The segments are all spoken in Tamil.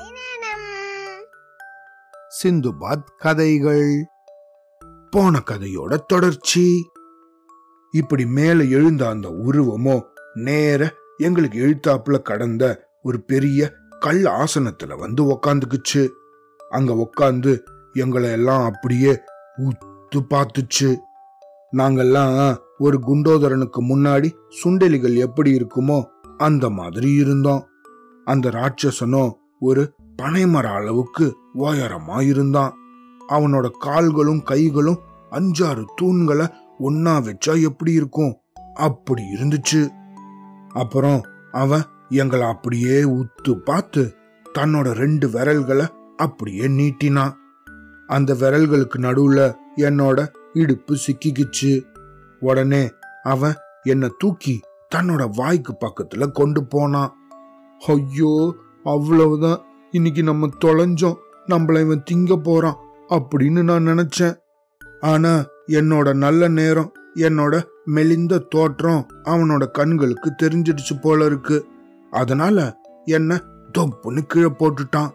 கதை சிந்துபாத் கதைகள். போன கதையோட தொடர்ச்சி. இப்படி மேல எழுந்த அந்த உருவமோ நேர எங்களுக்கு எழுத்தாப்புல கடந்த ஒரு பெரிய கல் ஆசனத்துல வந்து உக்காந்துக்குச்சு. அங்க உக்காந்து எங்களை எல்லாம் அப்படியே உத்து பார்த்துச்சு. நாங்கெல்லாம் ஒரு குண்டோதரனுக்கு முன்னாடி சுண்டெலிகள் எப்படி இருக்குமோ அந்த மாதிரி இருந்தோம். அந்த ராட்சசனோ ஒரு பனைமர அளவுக்கு உயரமா இருந்தான் அவனோட கால்களும் கைகளும் அஞ்சாறு தூண்களை ஒன்னா வச்சா எப்படி இருக்கும்? அப்படி இருந்துச்சு. அப்புறம் அவன் எங்களை அப்படியே உத்து பார்த்து தன்னோட ரெண்டு விரல்களை அப்படியே நீட்டினான். அந்த விரல்களுக்கு நடுவுல என்னோட இடுப்பு சிக்கிக்கிச்சு. உடனே அவன் என்னை தூக்கி தன்னோட வாய்க்கு பக்கத்துல கொண்டு போனான். ஐயோ அவ்வளவுதான். இன்னைக்கு நம்ம தொலைஞ்சோம். நம்மள இவன் திங்க போறான் அப்படின்னு நான் நினைச்சேன். ஆனா என்னோட நல்ல நேரம் என்னோட மெலிந்த தோற்றம் அவனோட கண்களுக்கு தெரிஞ்சிடுச்சு போல இருக்கு. அதனால என்ன தொப்புன்னு கீழே போட்டுட்டான்.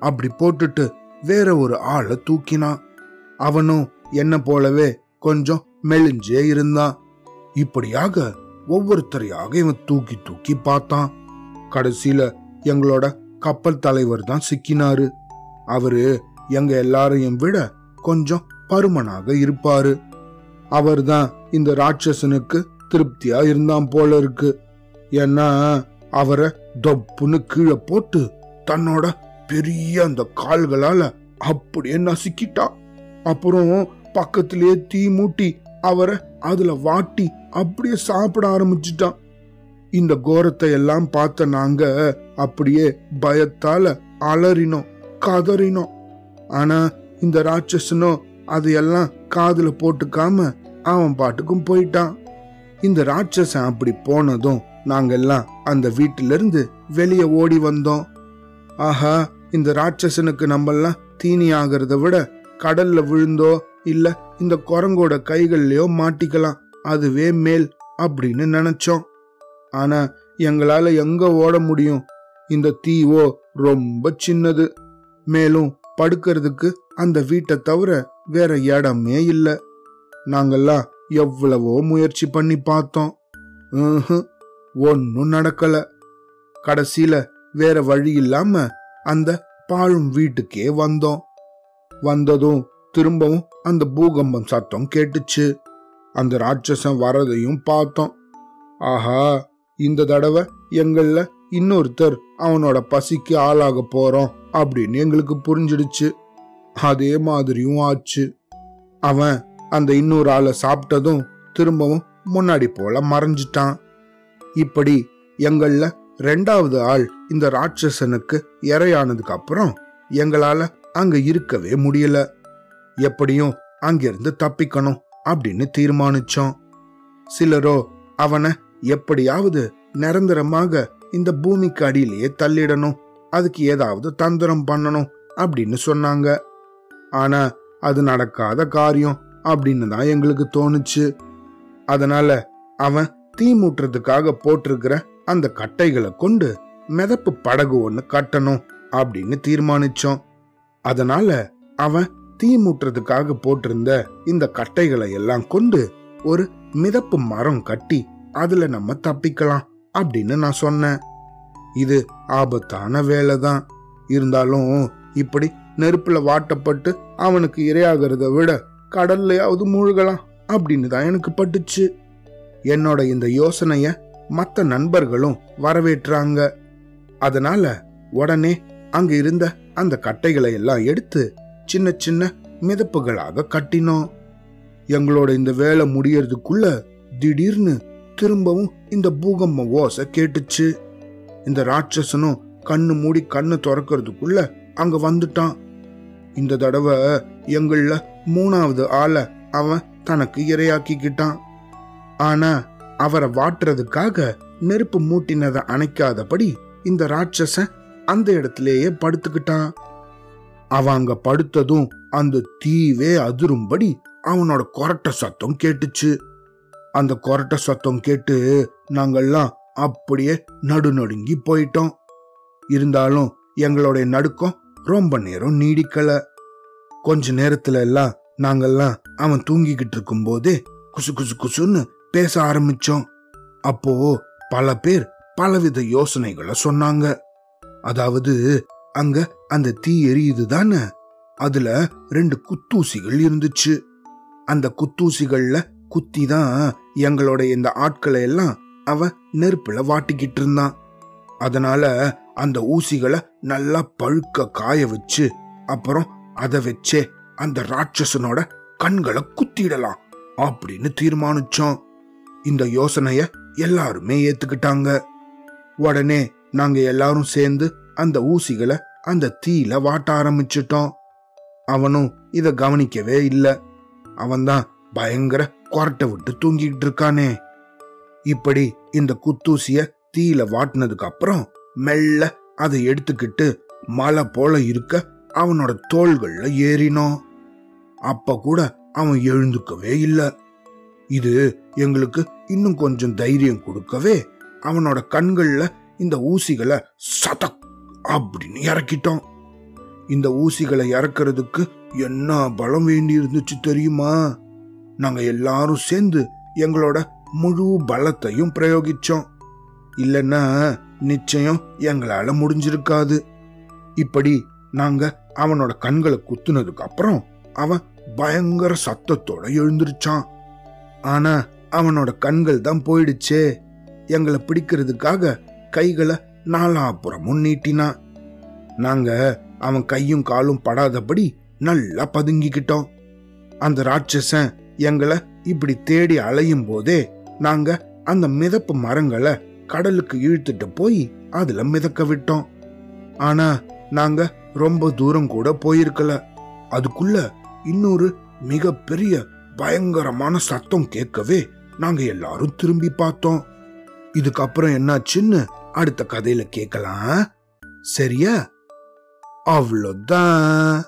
அப்படி போட்டுட்டு வேற ஒரு ஆளை தூக்கினான். அவனும் என்ன போலவே கொஞ்சம் மெலிஞ்சே இருந்தான். இப்படியாக ஒவ்வொருத்தரையாக இவன் தூக்கி தூக்கி பார்த்தான். கடைசியில எங்களோட கப்பல் தலைவர் தான் சிக்கினாரு. அவரு எங்க எல்லாரையும் விட கொஞ்சம் பருமனாக இருப்பாரு. அவர்தான் இந்த ராட்சசனுக்கு திருப்தியா இருந்தான் போல இருக்கு. ஏன்னா அவரை தொப்புன்னு கீழே போட்டு தன்னோட பெரிய அந்த கால்களால அப்படியே நசுக்கிட்டா. அப்புறம் பக்கத்திலேயே தீ மூட்டி அவரை அதுல வாட்டி அப்படியே சாப்பிட ஆரம்பிச்சிட்டான். இந்த கோரத்தை எல்லாம் பார்த்த நாங்க அப்படியே பயத்தால அலறினோம் கதறினோம். ஆனா இந்த ராட்சசனோ அதையெல்லாம் காதுல போட்டுக்காம அவன் பாட்டுக்கும் போயிட்டான். இந்த ராட்சசன் அப்படி போனதும் நாங்கெல்லாம் அந்த வீட்டில இருந்து வெளியே ஓடி வந்தோம். ஆஹா இந்த ராட்சசனுக்கு நம்மெல்லாம் தீனி ஆகிறத விட கடல்ல விழுந்தோ இல்ல இந்த குரங்கோட கைகள்லயோ மாட்டிக்கலாம். அதுவே மேல் அப்படின்னு நினைச்சோம். ஆனா எங்களால எங்க ஓட முடியும்? இந்த தீவோ ரொம்ப சின்னது. மேலும் படுக்கிறதுக்கு அந்த வீட்டை தவிர வேற இடமே இல்ல. நாங்கெல்லாம் எவ்வளவோ முயற்சி பண்ணி பார்த்தோம். ஒன்னும் நடக்கல. கடைசியில வேற வழி இல்லாம அந்த பாழும் வீட்டுக்கே வந்தோம். வந்ததும் திரும்பவும் அந்த பூகம்பம் சத்தம் கேட்டுச்சு. அந்த ராட்சசன் வரதையும் பார்த்தோம். ஆஹா இந்த தடவை எங்கள இன்னொருத்தர் அவனோட பசிக்கு ஆளாக போறோம் அப்படின்னு எங்களுக்கு புரிஞ்சிடுச்சு. அதே மாதிரியும் ஆச்சு. அவன் அந்த இன்னொரு ஆளை சாப்பிட்டதும் திரும்பவும் முன்னாடி போல மறைஞ்சிட்டான். இப்படி எங்கள ரெண்டாவது ஆள் இந்த ராட்சசனுக்கு இரையானதுக்கு அப்புறம் எங்களால அங்க இருக்கவே முடியல. எப்படியும் அங்கிருந்து தப்பிக்கணும் அப்படின்னு தீர்மானிச்சோம். சிலரோ அவனை எப்படியாவது நிரந்தரமாக இந்த பூமிக்கு அடியிலேயே தள்ளிடணும். அதுக்கு ஏதாவது தந்திரம் பண்ணணும் அப்படின்னு சொன்னாங்க. ஆனா அது நடக்காத காரியம் அப்படின்னு தான் எங்களுக்கு தோணுச்சு. அதனால அவன் தீ மூட்டுறதுக்காக போட்டிருக்கிற அந்த கட்டைகளை கொண்டு மிதப்பு படகு ஒன்று கட்டணும் அப்படின்னு தீர்மானிச்சோம். அதனால அவன் தீ மூட்டுறதுக்காக போட்டிருந்த இந்த கட்டைகளை எல்லாம் கொண்டு ஒரு மிதப்பு மரம் கட்டி அதுல நம்ம தப்பிக்கலாம் அப்படின்னு நான் சொன்னேன். இது ஆபத்தான வேலை தான் இருந்தாலும் இப்படி நெருப்புல வாட்டப்பட்டு அவனுக்கு இரையாகிறத விட கடல்லையாவது மூழ்கலாம் அப்படின்னு தான் எனக்கு பட்டுச்சு. என்னோட இந்த யோசனைய மற்ற நண்பர்களும் வரவேற்றாங்க. அதனால உடனே அங்க இருந்த அந்த கட்டைகளை எல்லாம் எடுத்து சின்ன சின்ன மிதப்புகளாக கட்டினோம். எங்களோட இந்த வேலை முடியறதுக்குள்ள திடீர்னு திரும்பவும் இந்த பூகம்ப ஓசை கேட்டுச்சு. இந்த ராட்சசனும் கண்ணு மூடி கண்ணு திறக்கிறதுக்குள்ள அங்க வந்துட்டான். இந்த தடவை எங்கள மூணாவது ஆளை அவன் தனக்கு இரையாக்கிக்கிட்டான். ஆனா அவரை வாட்டுறதுக்காக நெருப்பு மூட்டினதை அணைக்காதபடி இந்த ராட்சசன் அந்த இடத்திலேயே படுத்துக்கிட்டான். அவன் அங்க படுத்ததும் அந்த தீவே அதிரும்படி அவனோட கொரட்ட சத்தம் கேட்டுச்சு. அந்த கொரட்ட சத்தம் கேட்டு நாங்கள்லாம் அப்படியே நடுநடுங்கி போயிட்டோம். இருந்தாலும் எங்களுடைய நடுக்கம் ரொம்ப நேரம் நீடிக்கல. கொஞ்ச நேரத்துல எல்லாம் நாங்கள்லாம் அவன் தூங்கிக்கிட்டு இருக்கும் போதே குசு குசு குசுன்னு பேச ஆரம்பிச்சோம். அப்போ பல பேர் பலவித யோசனைகளை சொன்னாங்க. அதாவது அங்க அந்த தீ எரியுது தானே? அதுல ரெண்டு குத்தூசிகள் இருந்துச்சு. அந்த குத்தூசிகள்ல குத்தி தான் எங்களோட இந்த ஆட்களை எல்லாம் அவன் நெருப்புல வாட்டிக்கிட்டு இருந்தான். அதனால அந்த ஊசிகளை நல்லா பழுக்க காய வச்சு அப்புறம் அதை வச்சே அந்த ராட்சசனோட கண்களை குத்திடலாம் அப்படின்னு தீர்மானிச்சோம். இந்த யோசனைய எல்லாருமே ஏத்துக்கிட்டாங்க. உடனே நாங்க எல்லாரும் சேர்ந்து அந்த ஊசிகளை அந்த தீயில வாட்ட ஆரம்பிச்சிட்டோம். அவனும் இத கவனிக்கவே இல்ல. அவன்தான் பயங்கர கொரட்டை விட்டு தூங்கிக்கிட்டு இருக்கானே. இப்படி இந்த குத்தூசிய தீயில வாட்டினதுக்கு அப்புறம் மெல்ல அதை எடுத்துக்கிட்டு மலை போல இருக்க அவனோட தோள்கள்ல ஏறினோம் அப்ப கூட அவன் எழுந்துக்கவே இல்லை. இது எங்களுக்கு இன்னும் கொஞ்சம் தைரியம் கொடுக்கவே அவனோட கண்கள்ல இந்த ஊசிகளை சதக் அப்படின்னு இறக்கிட்டோம் இந்த ஊசிகளை இறக்குறதுக்கு என்ன பலம் வேண்டி இருந்துச்சு தெரியுமா? நாங்க எல்லாரும் சேர்ந்து எங்களோட முழு பலத்தையும் பிரயோகிச்சோம். இல்லைன்னா நிச்சயம் எங்களால முடிஞ்சிருக்காது. இப்படி நாங்க அவனோட கண்களை குத்துனதுக்கு அப்புறம் அவன் பயங்கர சத்தத்தோட எழுந்திருச்சான். ஆனா அவனோட கண்கள் தான் போயிடுச்சே. எங்களை பிடிக்கிறதுக்காக கைகளை நாலாபுறமும் நீட்டினான். நாங்க அவன் கையும் காலும் படாதபடி நல்லா பதுங்கிக்கிட்டோம். அந்த ராட்சசன் எங்களை இப்படி தேடி அலையும் போதே நாங்க அந்த மிதப்பு மரங்களை கடலுக்கு இழுத்துட்டு போய் அதுல மிதக்க விட்டோம். ஆனா நாங்க ரொம்ப தூரம் கூட போயிருக்கல. அதுக்குள்ள இன்னொரு மிகப்பெரிய பயங்கரமான சத்தம் கேட்கவே நாங்க எல்லாரும் திரும்பி பார்த்தோம். இதுக்கப்புறம் என்னாச்சுன்னு அடுத்த கதையில கேட்கலாம். சரியா? அவ்வளோதான்.